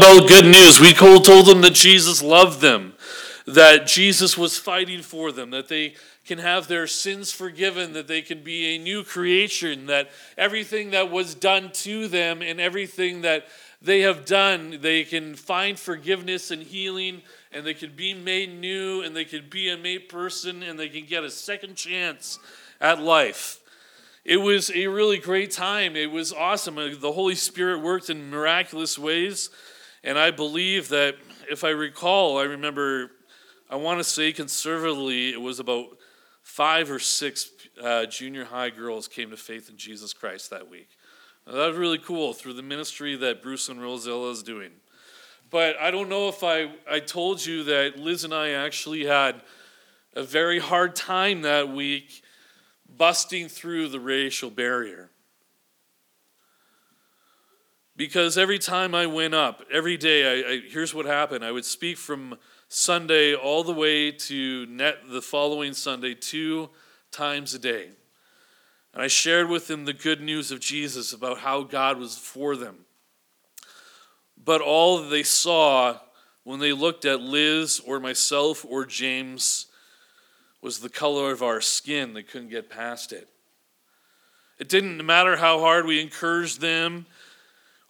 about good news. We told them that Jesus loved them, that Jesus was fighting for them, that they can have their sins forgiven, that they can be a new creation, that everything that was done to them and everything that they have done, they can find forgiveness and healing, and they can be made new, and they can be a made person, and they can get a second chance at life. It was a really great time. It was awesome. Uh, the Holy Spirit worked in miraculous ways, and I believe that if I recall, I remember, I want to say conservatively, it was about five or six uh, junior high girls came to faith in Jesus Christ that week. Now, that was really cool through the ministry that Bruce and Rosella is doing. But I don't know if I, I told you that Liz and I actually had a very hard time that week busting through the racial barrier. Because every time I went up, every day, I, I, here's what happened. I would speak from Sunday all the way to net the following Sunday, two times a day. And I shared with them the good news of Jesus about how God was for them. But all they saw when they looked at Liz or myself or James was the color of our skin. They couldn't get past it. It didn't matter how hard we encouraged them,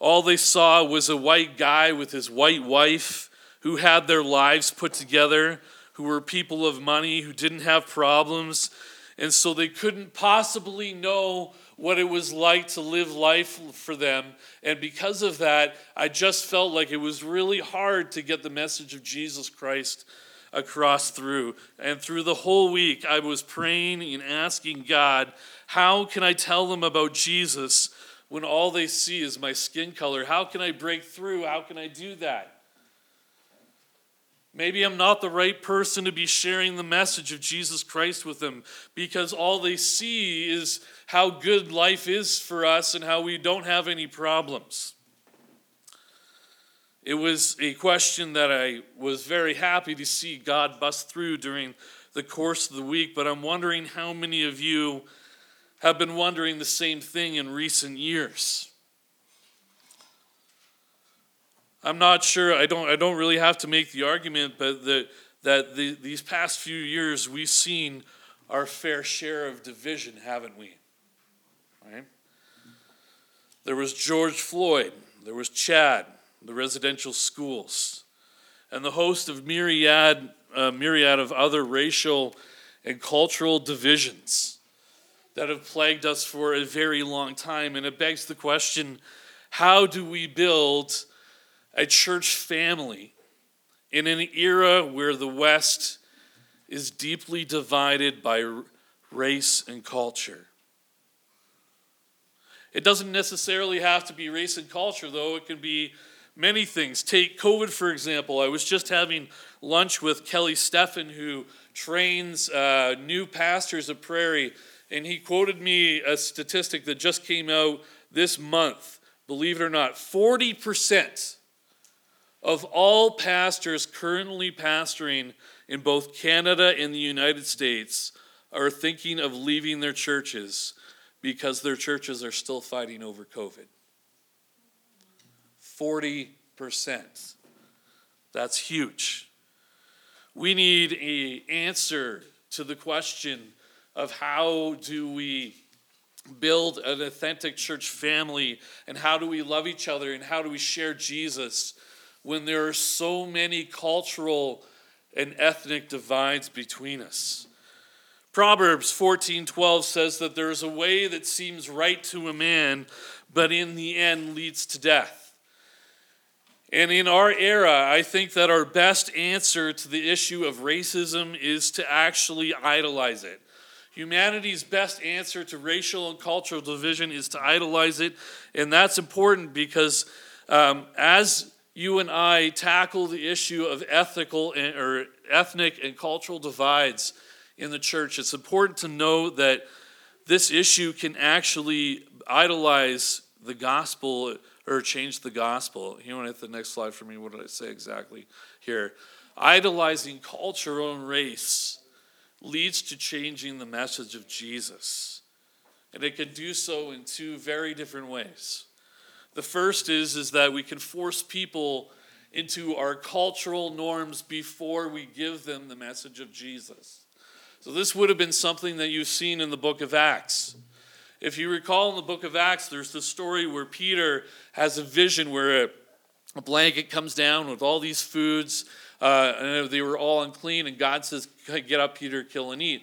all they saw was a white guy with his white wife who had their lives put together, who were people of money, who didn't have problems, and so they couldn't possibly know what it was like to live life for them. And because of that, I just felt like it was really hard to get the message of Jesus Christ across through. And through the whole week, I was praying and asking God, how can I tell them about Jesus when all they see is my skin color? How can I break through? How can I do that? Maybe I'm not the right person to be sharing the message of Jesus Christ with them because all they see is how good life is for us and how we don't have any problems. It was a question that I was very happy to see God bust through during the course of the week, but I'm wondering how many of you have been wondering the same thing in recent years. I'm not sure, I don't, I don't really have to make the argument, but the, that the, these past few years we've seen our fair share of division, haven't we? Right? There was George Floyd, there was Chad, the residential schools, and the host of myriad, uh, myriad of other racial and cultural divisions that have plagued us for a very long time. And it begs the question how do we build a church family in an era where the West is deeply divided by race and culture? It doesn't necessarily have to be race and culture, though. It can be many things. Take COVID, for example. I was just having lunch with Kelly Steffen, who trains uh, new pastors at Prairie, and he quoted me a statistic that just came out this month. Believe it or not, 40% of all pastors currently pastoring in both Canada and the United States are thinking of leaving their churches because their churches are still fighting over COVID. 40%. That's huge. We need an answer to the question of how do we build an authentic church family and how do we love each other and how do we share Jesus when there are so many cultural and ethnic divides between us. Proverbs 14:12 says that there is a way that seems right to a man but in the end leads to death. And in our era, I think that our best answer to the issue of racism is to actually idolize it. Humanity's best answer to racial and cultural division is to idolize it. And that's important because um, as you and I tackle the issue of ethical and, or ethnic and cultural divides in the church, it's important to know that this issue can actually idolize the gospel or change the gospel. You want to hit the next slide for me? What did I say exactly here? Idolizing culture and race leads to changing the message of Jesus. And it can do so in two very different ways. The first is, is that we can force people into our cultural norms before we give them the message of Jesus. So, this would have been something that you've seen in the book of Acts. If you recall in the book of Acts, there's the story where Peter has a vision where a, a blanket comes down with all these foods, uh, and they were all unclean, and God says, Get up, Peter, kill and eat.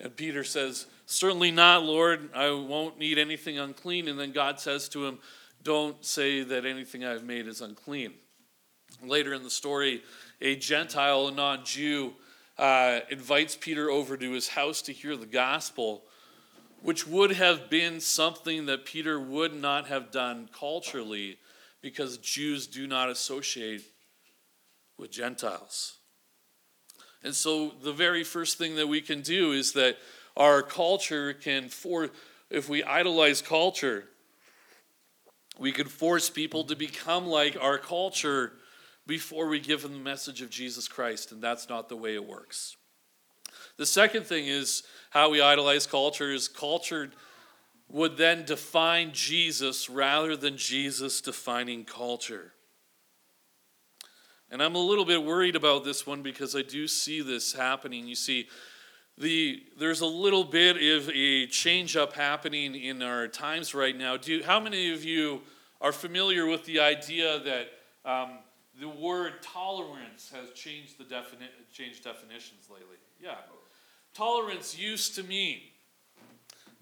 And Peter says, Certainly not, Lord. I won't need anything unclean. And then God says to him, Don't say that anything I've made is unclean. Later in the story, a Gentile, a non Jew, uh, invites Peter over to his house to hear the gospel, which would have been something that Peter would not have done culturally because Jews do not associate with Gentiles. And so, the very first thing that we can do is that our culture can, for if we idolize culture, we can force people to become like our culture before we give them the message of Jesus Christ, and that's not the way it works. The second thing is how we idolize culture is culture would then define Jesus rather than Jesus defining culture. And I'm a little bit worried about this one because I do see this happening. You see, the there's a little bit of a change up happening in our times right now. Do how many of you are familiar with the idea that um, the word tolerance has changed the defini- changed definitions lately. Yeah. Tolerance used to mean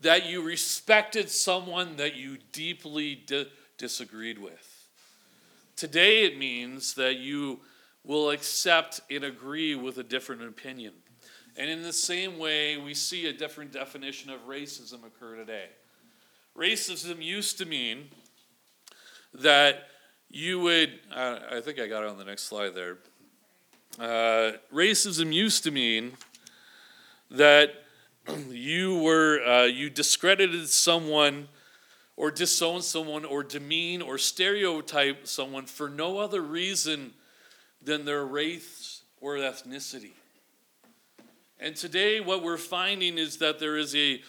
that you respected someone that you deeply di- disagreed with. Today it means that you will accept and agree with a different opinion. And in the same way, we see a different definition of racism occur today. Racism used to mean that you would, uh, I think I got it on the next slide there. Uh, racism used to mean that you were, uh, you discredited someone or disown someone or demean or stereotype someone for no other reason than their race or ethnicity. And today, what we're finding is that there is a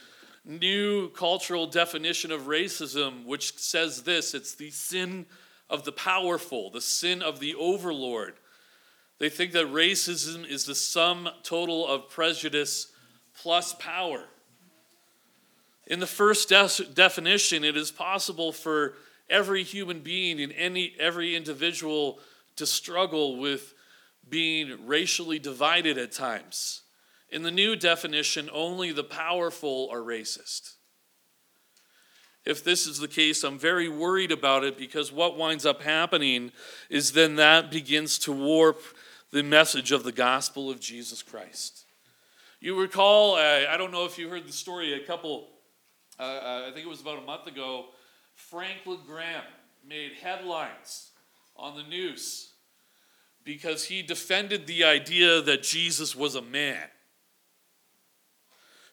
new cultural definition of racism which says this it's the sin of the powerful, the sin of the overlord. They think that racism is the sum total of prejudice plus power. In the first de- definition, it is possible for every human being and any every individual to struggle with being racially divided at times. In the new definition, only the powerful are racist if this is the case, I'm very worried about it because what winds up happening is then that begins to warp the message of the gospel of Jesus Christ. You recall, uh, I don't know if you heard the story, a couple, uh, I think it was about a month ago, Franklin Graham made headlines on the news because he defended the idea that Jesus was a man.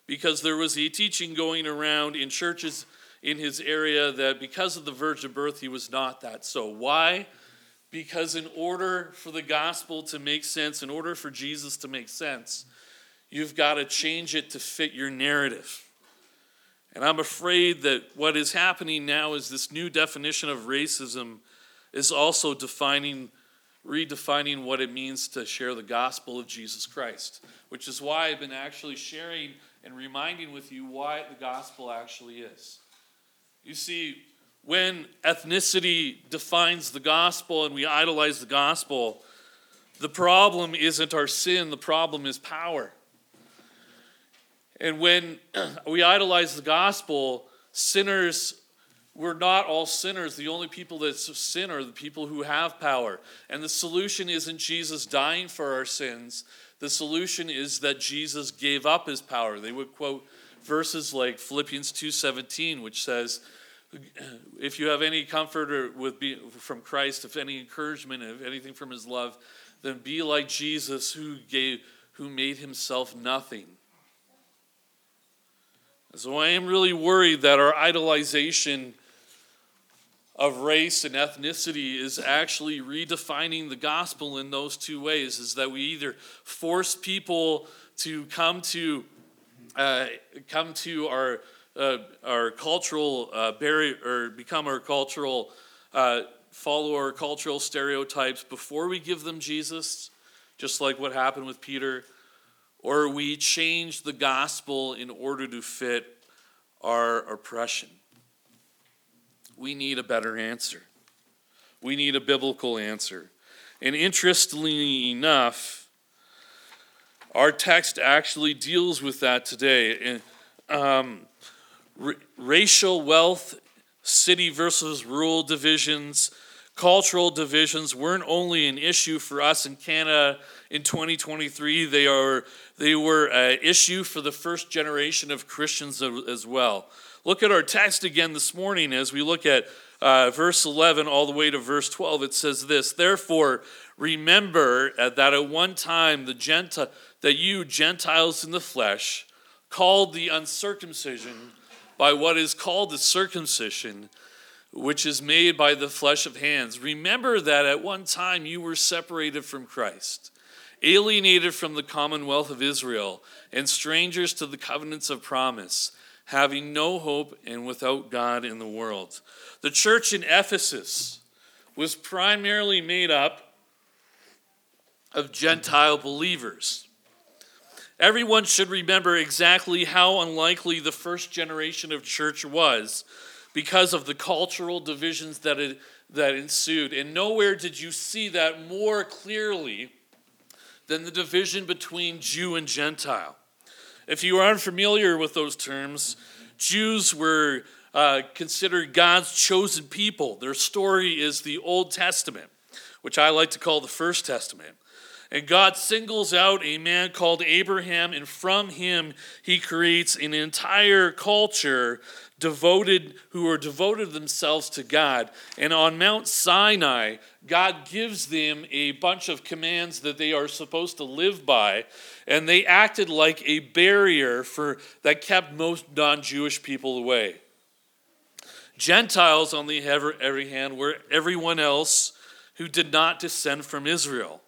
Because there was a teaching going around in churches in his area that because of the virgin birth, he was not that. So, why? Because in order for the gospel to make sense, in order for Jesus to make sense, you've got to change it to fit your narrative. And I'm afraid that what is happening now is this new definition of racism is also defining, redefining what it means to share the gospel of Jesus Christ, which is why I've been actually sharing and reminding with you why the gospel actually is. You see, when ethnicity defines the gospel and we idolize the gospel, the problem isn't our sin, the problem is power. And when we idolize the gospel, sinners, we're not all sinners. The only people that sin are the people who have power. And the solution isn't Jesus dying for our sins. The solution is that Jesus gave up his power. They would quote verses like Philippians 2:17 which says if you have any comfort with be, from Christ, if any encouragement, if anything from His love, then be like Jesus, who gave, who made Himself nothing. So I am really worried that our idolization of race and ethnicity is actually redefining the gospel in those two ways. Is that we either force people to come to uh, come to our uh, our cultural uh, barrier or become our cultural uh, follow our cultural stereotypes before we give them Jesus, just like what happened with Peter, or we change the gospel in order to fit our oppression. We need a better answer. We need a biblical answer. And interestingly enough, our text actually deals with that today. Um, r- racial wealth, city versus rural divisions, cultural divisions weren't only an issue for us in Canada in 2023, they, are, they were an issue for the first generation of Christians as well. Look at our text again this morning as we look at uh, verse 11 all the way to verse 12. It says this Therefore, remember that at one time the Gentile, that you, Gentiles in the flesh, called the uncircumcision by what is called the circumcision, which is made by the flesh of hands. Remember that at one time you were separated from Christ, alienated from the commonwealth of Israel, and strangers to the covenants of promise, having no hope and without God in the world. The church in Ephesus was primarily made up of Gentile believers. Everyone should remember exactly how unlikely the first generation of church was because of the cultural divisions that, it, that ensued. And nowhere did you see that more clearly than the division between Jew and Gentile. If you are unfamiliar with those terms, Jews were uh, considered God's chosen people. Their story is the Old Testament, which I like to call the First Testament. And God singles out a man called Abraham, and from him he creates an entire culture devoted who are devoted themselves to God. And on Mount Sinai, God gives them a bunch of commands that they are supposed to live by, and they acted like a barrier for that kept most non-Jewish people away. Gentiles, on the other hand, were everyone else who did not descend from Israel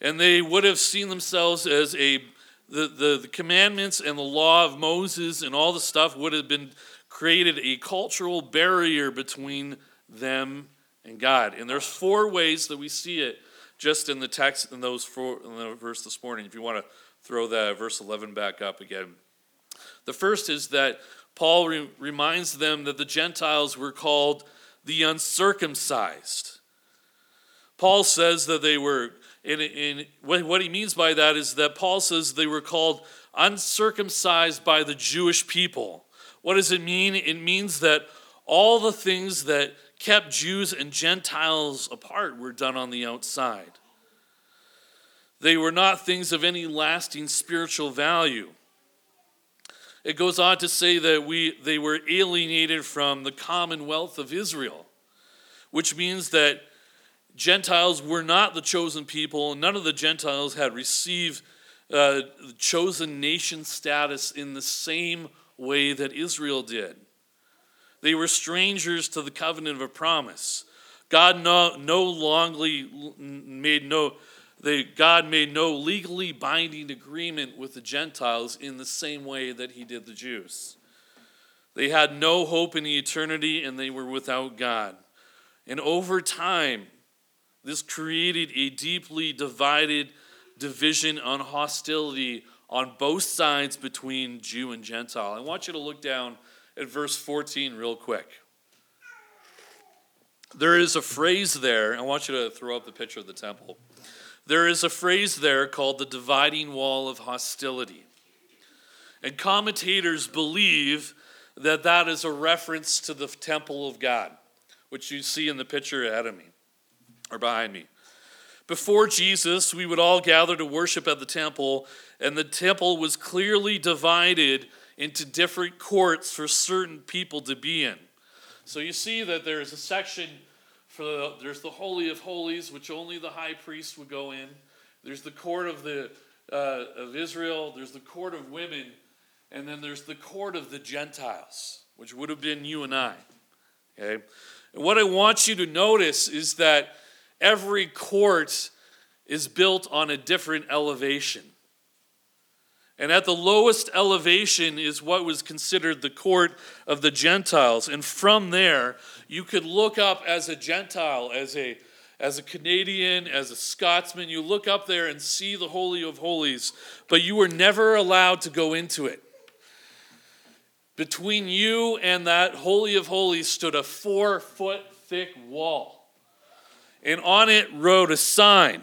and they would have seen themselves as a the, the, the commandments and the law of Moses and all the stuff would have been created a cultural barrier between them and God. And there's four ways that we see it just in the text in those four in the verse this morning. If you want to throw that verse 11 back up again. The first is that Paul re- reminds them that the Gentiles were called the uncircumcised. Paul says that they were and, and what he means by that is that Paul says they were called uncircumcised by the Jewish people. What does it mean? It means that all the things that kept Jews and Gentiles apart were done on the outside. They were not things of any lasting spiritual value. It goes on to say that we, they were alienated from the commonwealth of Israel, which means that Gentiles were not the chosen people. And none of the Gentiles had received uh, chosen nation status in the same way that Israel did. They were strangers to the covenant of a promise. God no, no longer made no they, God made no legally binding agreement with the Gentiles in the same way that he did the Jews. They had no hope in the eternity and they were without God. And over time, this created a deeply divided division on hostility on both sides between Jew and Gentile. I want you to look down at verse 14 real quick. There is a phrase there, I want you to throw up the picture of the temple. There is a phrase there called the dividing wall of hostility. And commentators believe that that is a reference to the temple of God, which you see in the picture ahead of me or behind me. Before Jesus, we would all gather to worship at the temple, and the temple was clearly divided into different courts for certain people to be in. So you see that there's a section for the, there's the holy of holies, which only the high priest would go in. There's the court of the uh, of Israel. There's the court of women, and then there's the court of the Gentiles, which would have been you and I. Okay, and what I want you to notice is that every court is built on a different elevation. And at the lowest elevation is what was considered the court of the Gentiles. And from there, you could look up as a Gentile, as a as a Canadian, as a Scotsman, you look up there and see the Holy of Holies, but you were never allowed to go into it. Between you and that Holy of Holies stood a four foot thick wall. And on it wrote a sign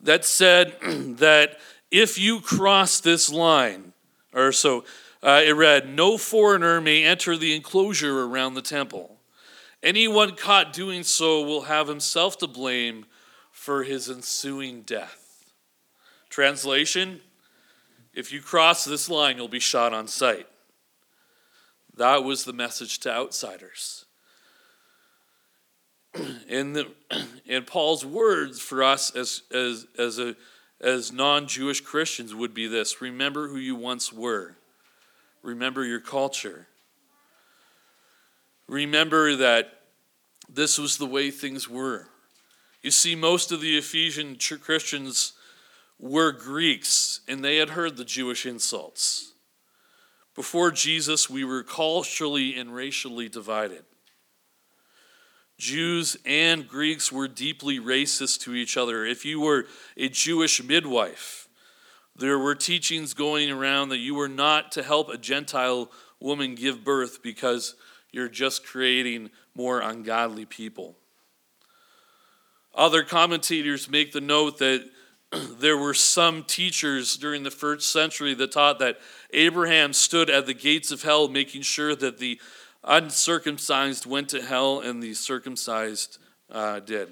that said that if you cross this line, or so uh, it read, no foreigner may enter the enclosure around the temple. Anyone caught doing so will have himself to blame for his ensuing death. Translation If you cross this line, you'll be shot on sight. That was the message to outsiders. and, the, and Paul's words for us as, as, as a as non Jewish Christians would be this remember who you once were, remember your culture. Remember that this was the way things were. You see, most of the Ephesian Christians were Greeks, and they had heard the Jewish insults. Before Jesus, we were culturally and racially divided. Jews and Greeks were deeply racist to each other. If you were a Jewish midwife, there were teachings going around that you were not to help a Gentile woman give birth because you're just creating more ungodly people. Other commentators make the note that there were some teachers during the first century that taught that Abraham stood at the gates of hell, making sure that the uncircumcised went to hell and the circumcised uh, did.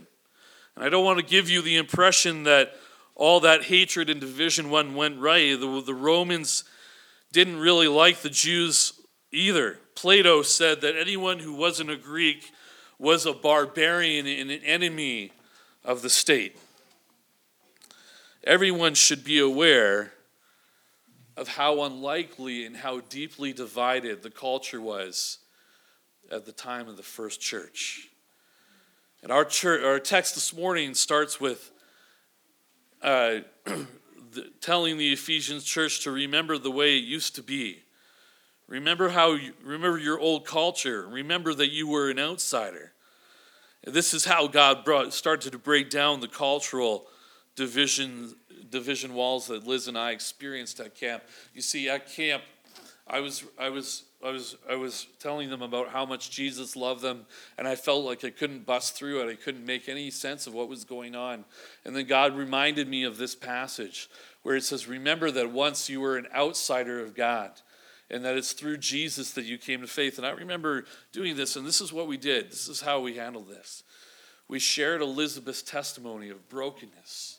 And I don't want to give you the impression that all that hatred and division one went right. The, the Romans didn't really like the Jews either. Plato said that anyone who wasn't a Greek was a barbarian and an enemy of the state. Everyone should be aware of how unlikely and how deeply divided the culture was at the time of the first church. And our, church, our text this morning starts with uh, the, telling the Ephesians church to remember the way it used to be. Remember how you, remember your old culture. Remember that you were an outsider. This is how God brought, started to break down the cultural division division walls that Liz and I experienced at camp. You see, at camp, I was I was I was I was telling them about how much Jesus loved them, and I felt like I couldn't bust through it. I couldn't make any sense of what was going on. And then God reminded me of this passage where it says, "Remember that once you were an outsider of God." And that it's through Jesus that you came to faith. And I remember doing this, and this is what we did. This is how we handled this. We shared Elizabeth's testimony of brokenness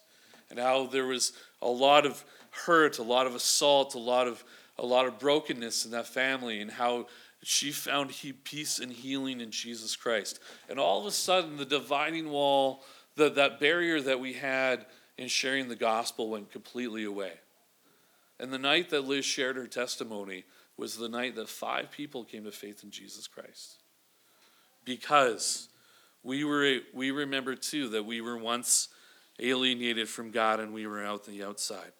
and how there was a lot of hurt, a lot of assault, a lot of a lot of brokenness in that family and how she found peace and healing in Jesus Christ. And all of a sudden, the dividing wall, the, that barrier that we had in sharing the gospel went completely away. And the night that Liz shared her testimony was the night that five people came to faith in Jesus Christ. Because we were we remember too that we were once alienated from God and we were out on the outside.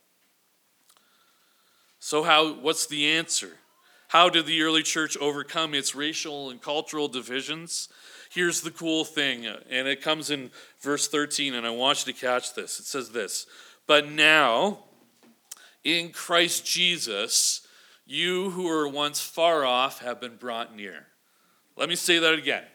So, how, what's the answer? How did the early church overcome its racial and cultural divisions? Here's the cool thing, uh, and it comes in verse 13, and I want you to catch this. It says this But now, in Christ Jesus, you who were once far off have been brought near. Let me say that again,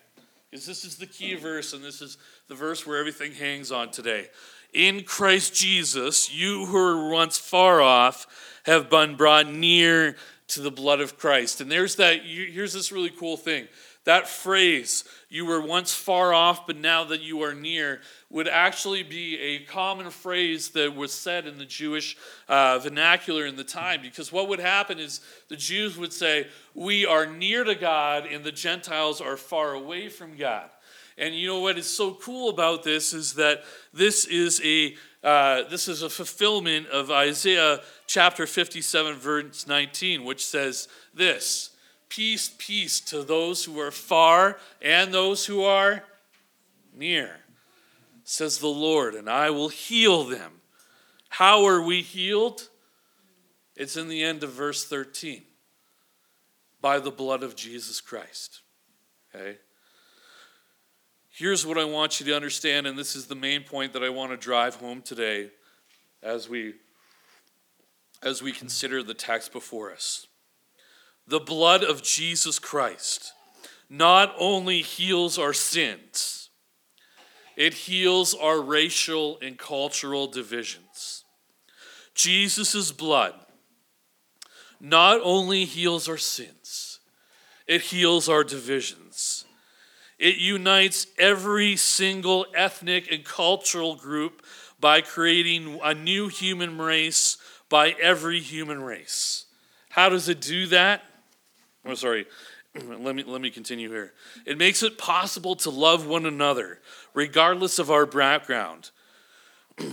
because this is the key verse, and this is the verse where everything hangs on today. In Christ Jesus, you who were once far off have been brought near to the blood of Christ. And there's that, here's this really cool thing. That phrase, you were once far off, but now that you are near, would actually be a common phrase that was said in the Jewish uh, vernacular in the time. Because what would happen is the Jews would say, We are near to God, and the Gentiles are far away from God. And you know what is so cool about this is that this is a uh, this is a fulfillment of Isaiah chapter 57, verse 19, which says this Peace, peace to those who are far and those who are near, says the Lord, and I will heal them. How are we healed? It's in the end of verse 13 by the blood of Jesus Christ. Okay? Here's what I want you to understand, and this is the main point that I want to drive home today as we as we consider the text before us. The blood of Jesus Christ not only heals our sins, it heals our racial and cultural divisions. Jesus' blood not only heals our sins, it heals our divisions. It unites every single ethnic and cultural group by creating a new human race by every human race. How does it do that? I'm oh, sorry. Let me, let me continue here. It makes it possible to love one another, regardless of our background,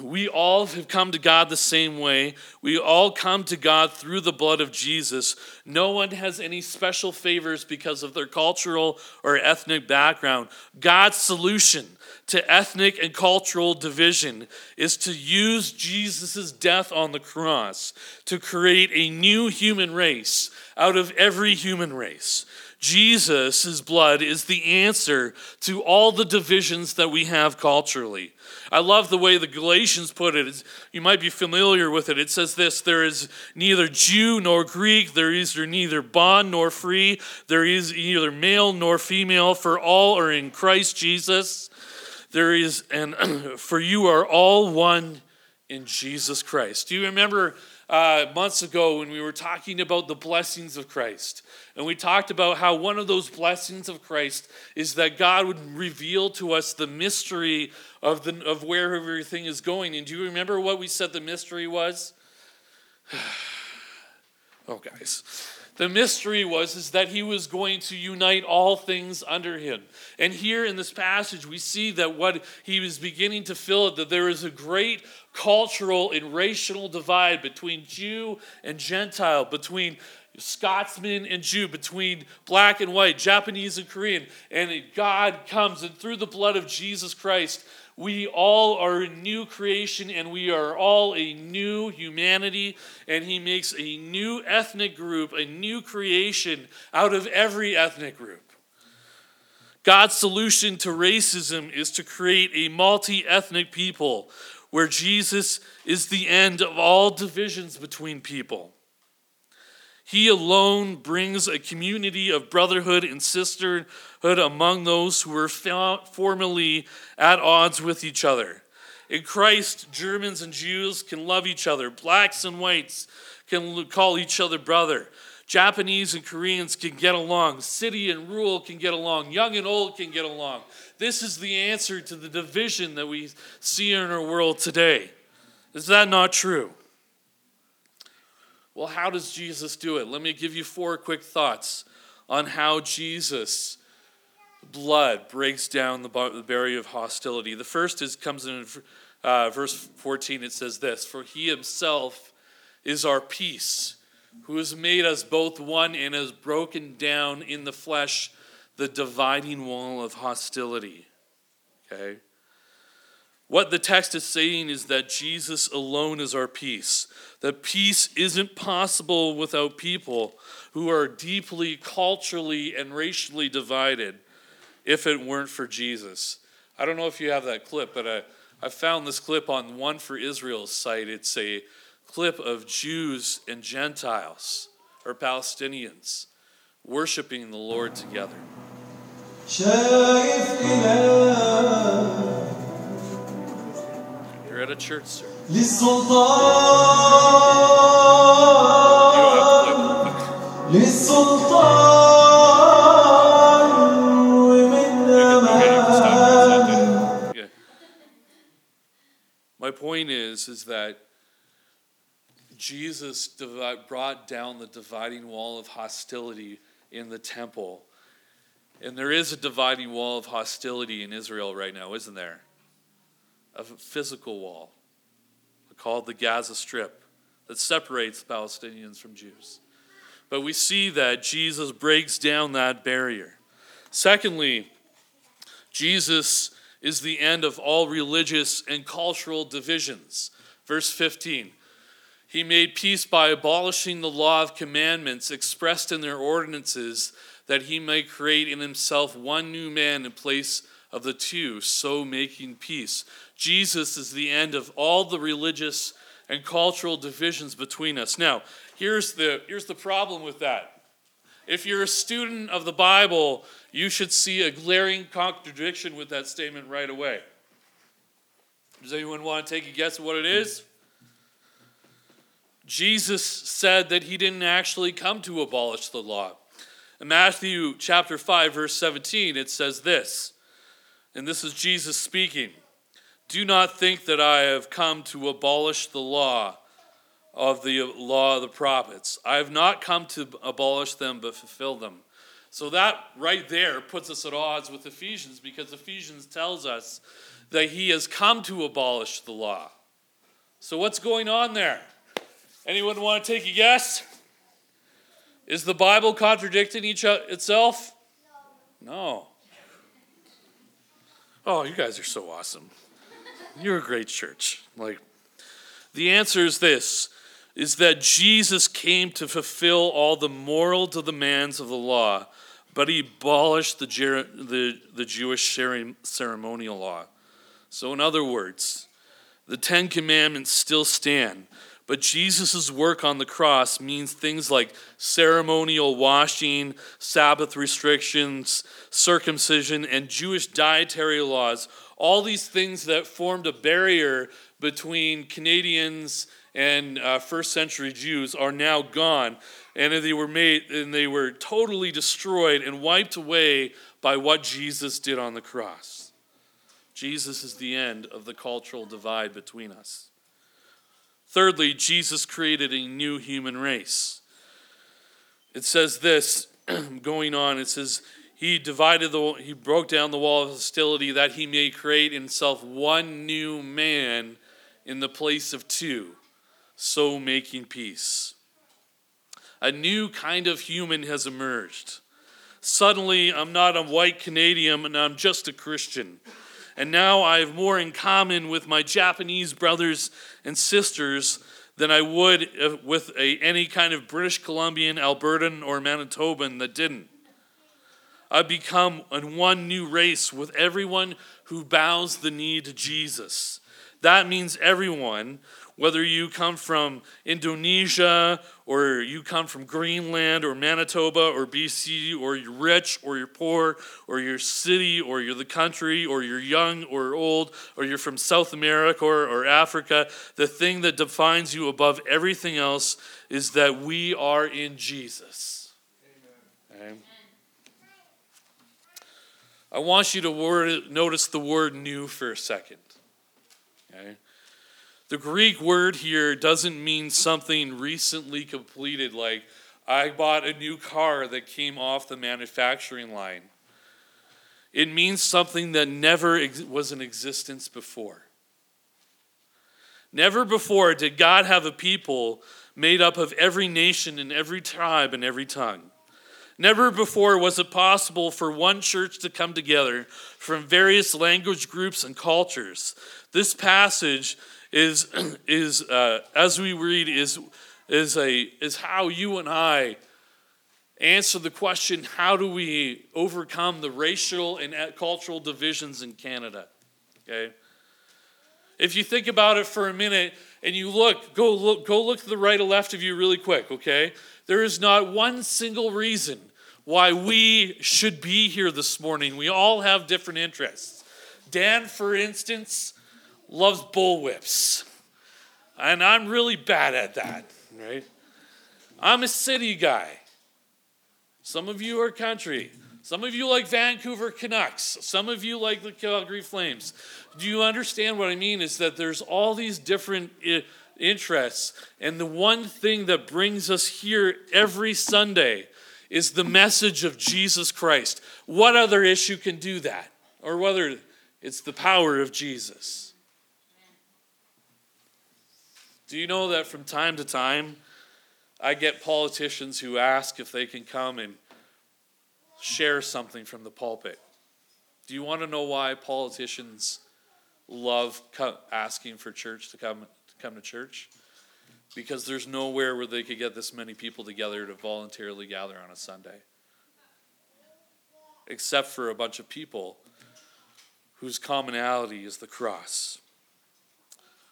we all have come to God the same way. We all come to God through the blood of Jesus. No one has any special favors because of their cultural or ethnic background. God's solution to ethnic and cultural division is to use Jesus' death on the cross to create a new human race out of every human race. Jesus' blood is the answer to all the divisions that we have culturally. I love the way the Galatians put it. You might be familiar with it. It says this There is neither Jew nor Greek, there is neither bond nor free, there is neither male nor female, for all are in Christ Jesus. There is, and for you are all one in Jesus Christ. Do you remember uh, months ago when we were talking about the blessings of Christ? And we talked about how one of those blessings of Christ is that God would reveal to us the mystery of, the, of where everything is going. And do you remember what we said the mystery was? oh, guys. The mystery was is that he was going to unite all things under him. And here in this passage, we see that what he was beginning to fill it, that there is a great cultural and racial divide between Jew and Gentile, between Scotsman and Jew, between black and white, Japanese and Korean. And God comes, and through the blood of Jesus Christ, we all are a new creation and we are all a new humanity. And He makes a new ethnic group, a new creation out of every ethnic group. God's solution to racism is to create a multi ethnic people where Jesus is the end of all divisions between people. He alone brings a community of brotherhood and sisterhood among those who were formerly at odds with each other. In Christ, Germans and Jews can love each other, blacks and whites can call each other brother. Japanese and Koreans can get along. City and rural can get along. Young and old can get along. This is the answer to the division that we see in our world today. Is that not true? Well, how does Jesus do it? Let me give you four quick thoughts on how Jesus blood breaks down the barrier of hostility. The first is comes in uh, verse 14. It says this: "For He Himself is our peace, who has made us both one and has broken down in the flesh the dividing wall of hostility." Okay. What the text is saying is that Jesus alone is our peace. That peace isn't possible without people who are deeply culturally and racially divided if it weren't for Jesus. I don't know if you have that clip, but I, I found this clip on One for Israel's site. It's a clip of Jews and Gentiles or Palestinians worshiping the Lord together. You're at a church service. My point is, is that Jesus brought down the dividing wall of hostility in the temple. And there is a dividing wall of hostility in Israel right now, isn't there? a physical wall called the Gaza Strip that separates Palestinians from Jews. But we see that Jesus breaks down that barrier. Secondly, Jesus is the end of all religious and cultural divisions. Verse 15 He made peace by abolishing the law of commandments expressed in their ordinances, that he might create in himself one new man in place of the two, so making peace. Jesus is the end of all the religious and cultural divisions between us. Now, here's the, here's the problem with that. If you're a student of the Bible, you should see a glaring contradiction with that statement right away. Does anyone want to take a guess at what it is? Jesus said that he didn't actually come to abolish the law. In Matthew chapter 5 verse 17 it says this. And this is Jesus speaking. Do not think that I have come to abolish the law of the law of the prophets. I have not come to abolish them but fulfill them. So that right there puts us at odds with Ephesians because Ephesians tells us that he has come to abolish the law. So what's going on there? Anyone want to take a guess? Is the Bible contradicting each itself? No. Oh, you guys are so awesome. You're a great church. Like the answer is this is that Jesus came to fulfill all the moral demands of the law, but he abolished the, the, the Jewish ceremonial law. So, in other words, the Ten Commandments still stand, but Jesus' work on the cross means things like ceremonial washing, Sabbath restrictions, circumcision, and Jewish dietary laws. All these things that formed a barrier between Canadians and uh, first century Jews are now gone. And they were made and they were totally destroyed and wiped away by what Jesus did on the cross. Jesus is the end of the cultural divide between us. Thirdly, Jesus created a new human race. It says this going on, it says, He divided the he broke down the wall of hostility that he may create in himself one new man in the place of two, so making peace. A new kind of human has emerged. Suddenly, I'm not a white Canadian and I'm just a Christian and now I have more in common with my Japanese brothers and sisters than I would uh, with a, any kind of British Columbian, Albertan, or Manitoban that didn't. I've become in one new race with everyone who bows the knee to Jesus. That means everyone whether you come from Indonesia or you come from Greenland or Manitoba or BC or you're rich or you're poor or you're city or you're the country or you're young or old or you're from South America or, or Africa, the thing that defines you above everything else is that we are in Jesus. Okay? I want you to word, notice the word new for a second. Okay? The Greek word here doesn't mean something recently completed, like I bought a new car that came off the manufacturing line. It means something that never ex- was in existence before. Never before did God have a people made up of every nation and every tribe and every tongue. Never before was it possible for one church to come together from various language groups and cultures. This passage is, is uh, as we read, is, is, a, is how you and I answer the question how do we overcome the racial and cultural divisions in Canada? Okay? If you think about it for a minute and you look, go look, go look to the right or left of you really quick, okay? There is not one single reason why we should be here this morning. We all have different interests. Dan, for instance, loves bullwhips. And I'm really bad at that, right? I'm a city guy. Some of you are country. Some of you like Vancouver Canucks. Some of you like the Calgary Flames. Do you understand what I mean? Is that there's all these different eh, interests. And the one thing that brings us here every Sunday is the message of Jesus Christ. What other issue can do that? Or whether it's the power of Jesus. Do you know that from time to time, I get politicians who ask if they can come and share something from the pulpit? Do you want to know why politicians love asking for church to come, to come to church? because there's nowhere where they could get this many people together to voluntarily gather on a Sunday. Except for a bunch of people whose commonality is the cross.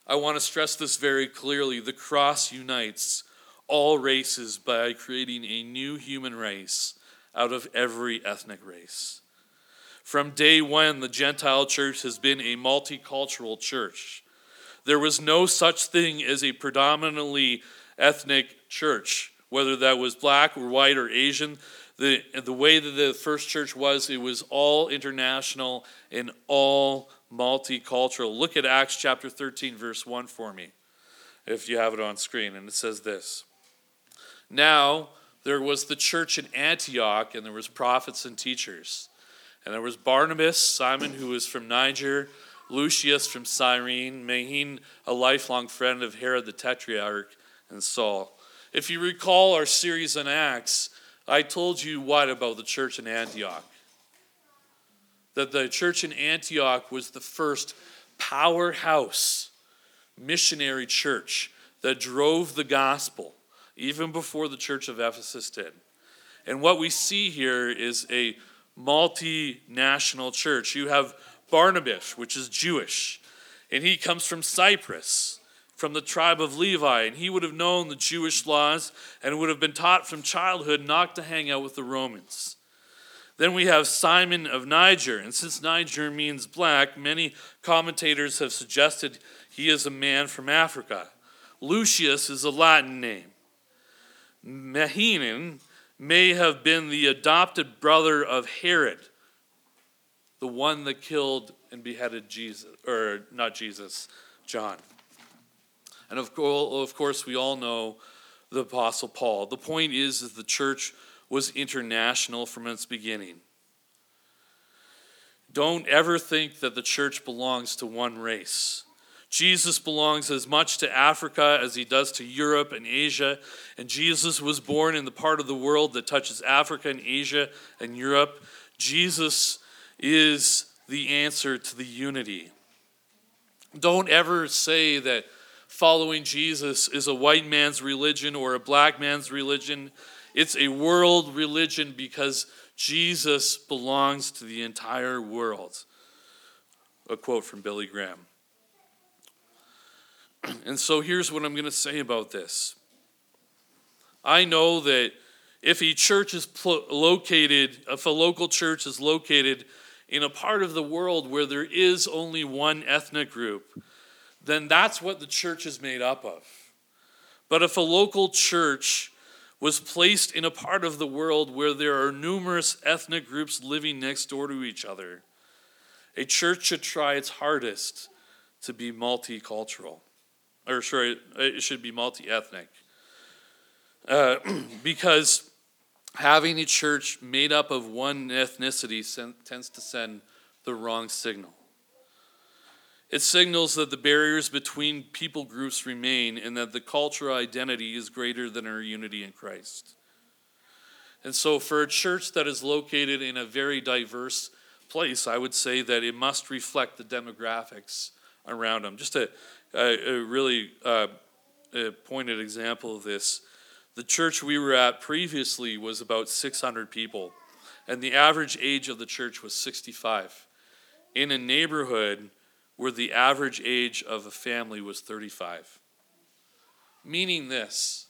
I want to stress this very clearly. The cross unites all races by creating a new human race out of every ethnic race. From day one, the Gentile church has been a multicultural church. There was no such thing as a predominantly ethnic church, whether that was black or white or Asian. The, the way that the first church was, it was all international and all multicultural. Look at Acts chapter 13, verse 1 for me, if you have it on screen. And it says this Now there was the church in Antioch, and there was prophets and teachers. And there was Barnabas, Simon, who was from Niger, Lucius from Cyrene, Manaen, a lifelong friend of Herod the Tetrarch, and Saul. If you recall our series on Acts, I told you what about the church in Antioch? That the church in Antioch was the first powerhouse missionary church that drove the gospel, even before the church of Ephesus did. And what we see here is a multinational church. You have Barnabas, which is Jewish, and he comes from Cyprus, from the tribe of Levi, and he would have known the Jewish laws and would have been taught from childhood not to hang out with the Romans. Then we have Simon of Niger, and since Niger means black, many commentators have suggested he is a man from Africa. Lucius is a Latin name. Manaen may have been the adopted brother of Herod, the one that killed and beheaded Jesus, or not Jesus, John. And of course, we all know the Apostle Paul. The point is that the church was international from its beginning. Don't ever think that the church belongs to one race. Jesus belongs as much to Africa as he does to Europe and Asia. And Jesus was born in the part of the world that touches Africa and Asia and Europe. Jesus is the answer to the unity. Don't ever say that following Jesus is a white man's religion or a black man's religion. It's a world religion because Jesus belongs to the entire world. A quote from Billy Graham. And so here's what I'm going to say about this. I know that if a church is located, if a local church is located in a part of the world where there is only one ethnic group, then that's what the church is made up of. But if a local church was placed in a part of the world where there are numerous ethnic groups living next door to each other, a church should try its hardest to be multicultural or sorry, it should be multi ethnic. Uh, because having a church made up of one ethnicity tends to send the wrong signal. It signals that the barriers between people groups remain and that the cultural identity is greater than our unity in Christ. And so, for a church that is located in a very diverse place, I would say that it must reflect the demographics around them. Just a, a, a really uh, a pointed example of this. The church we were at previously was about 600 people, and the average age of the church was 65. In a neighborhood where the average age of a family was 35. Meaning this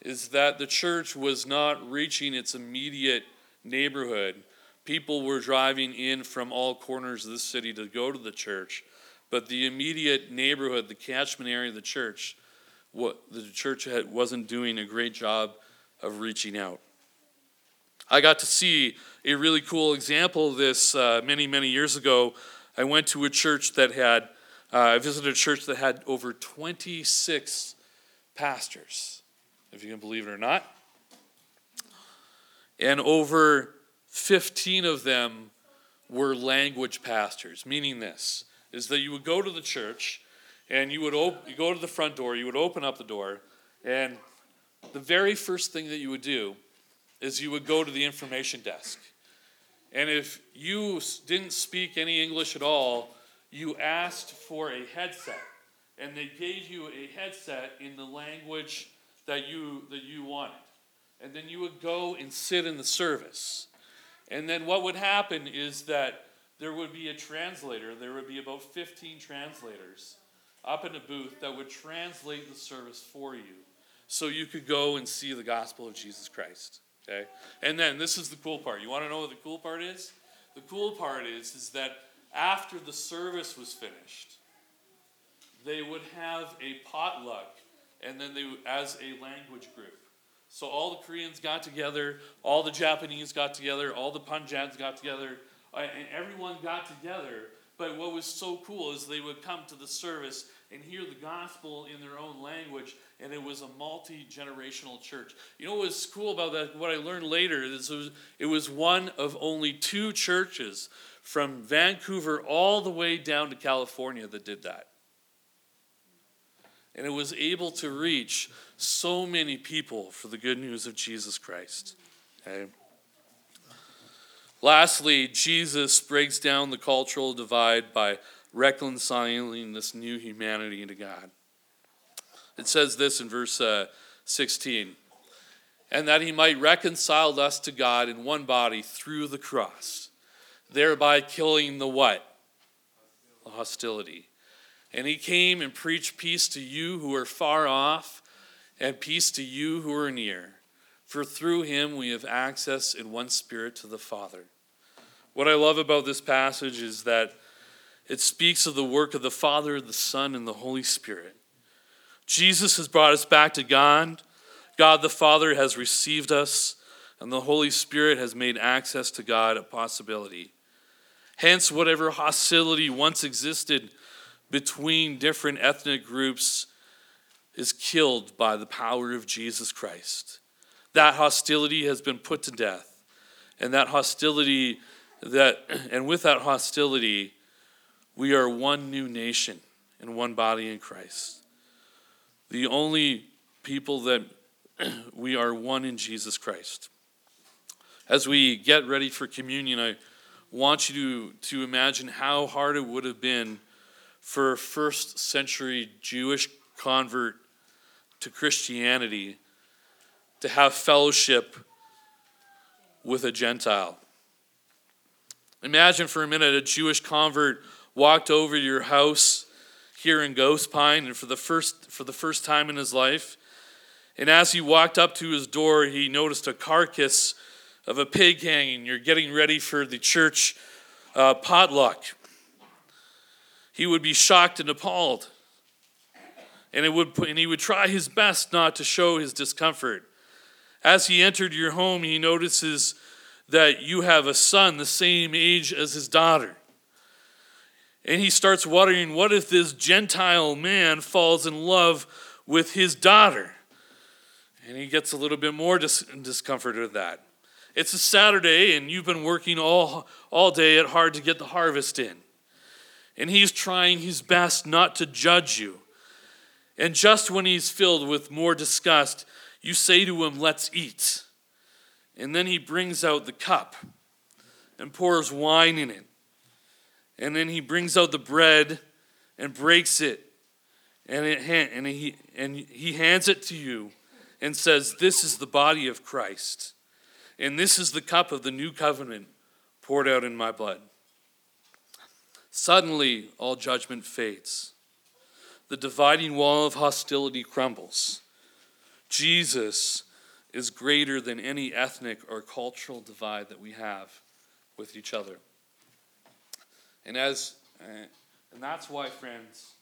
is that the church was not reaching its immediate neighborhood. People were driving in from all corners of the city to go to the church but the immediate neighborhood, the catchment area of the church, what the church had, wasn't doing a great job of reaching out. I got to see a really cool example of this uh, many, many years ago. I went to a church that had, uh, I visited a church that had over 26 pastors, if you can believe it or not. And over 15 of them were language pastors, meaning this is that you would go to the church and you would op- you go to the front door, you would open up the door, and the very first thing that you would do is you would go to the information desk. And if you didn't speak any English at all, you asked for a headset. and they gave you a headset in the language that you that you wanted. And then you would go and sit in the service. And then what would happen is that there would be a translator. There would be about 15 translators up in a booth that would translate the service for you so you could go and see the gospel of Jesus Christ. Okay? And then this is the cool part. You want to know what the cool part is? The cool part is is that after the service was finished, they would have a potluck and then they as a language group. So all the Koreans got together, all the Japanese got together, all the Punjabs got together, and everyone got together. But what was so cool is they would come to the service and hear the gospel in their own language, and it was a multi generational church. You know what was cool about that? What I learned later is it was, it was one of only two churches from Vancouver all the way down to California that did that. And it was able to reach so many people for the good news of Jesus Christ. Okay? Lastly, Jesus breaks down the cultural divide by reconciling this new humanity to God. It says this in verse uh, 16 and that he might reconcile us to God in one body through the cross, thereby killing the what? The hostility. And he came and preached peace to you who are far off, and peace to you who are near. For through him we have access in one spirit to the Father. What I love about this passage is that it speaks of the work of the Father, the Son, and the Holy Spirit. Jesus has brought us back to God. God the Father has received us, and the Holy Spirit has made access to God a possibility. Hence, whatever hostility once existed between different ethnic groups is killed by the power of Jesus Christ. That hostility has been put to death. And that hostility that and with that hostility we are one new nation and one body in Christ. The only people that we are one in Jesus Christ. As we get ready for communion, I want you to, to imagine how hard it would have been for a first century Jewish convert to Christianity to have fellowship with a Gentile. Imagine for a minute a Jewish convert walked over to your house here in Ghost Pine, and for the first for the first time in his life, and as he walked up to his door, he noticed a carcass of a pig hanging. You're getting ready for the church uh, potluck. He would be shocked and appalled, and it would and he would try his best not to show his discomfort. As he entered your home, he notices that you have a son the same age as his daughter. And he starts wondering what if this Gentile man falls in love with his daughter? And he gets a little bit more dis- discomforted with that. It's a Saturday, and you've been working all, all day at hard to get the harvest in. And he's trying his best not to judge you. And just when he's filled with more disgust, you say to him, Let's eat. And then he brings out the cup and pours wine in it. And then he brings out the bread and breaks it. And, it, and, he, and he hands it to you and says, This is the body of Christ. And this is the cup of the new covenant poured out in my blood. Suddenly, all judgment fades. The dividing wall of hostility crumbles. Jesus is greater than any ethnic or cultural divide that we have with each other. And as uh, and that's why, friends,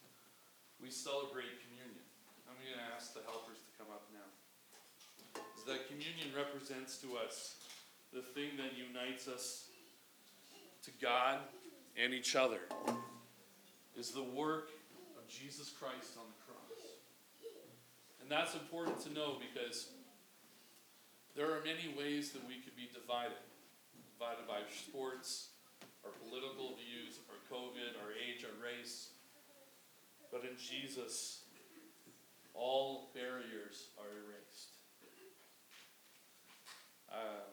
we celebrate communion. I'm going to ask the helpers to come up now. Is that communion represents to us the thing that unites us to God and each other is the work of Jesus Christ on the cross. And that's important to know because there are many ways that we could be divided. Divided by sports, our political views, our COVID, our age, our race. But in Jesus, all barriers are erased. Uh,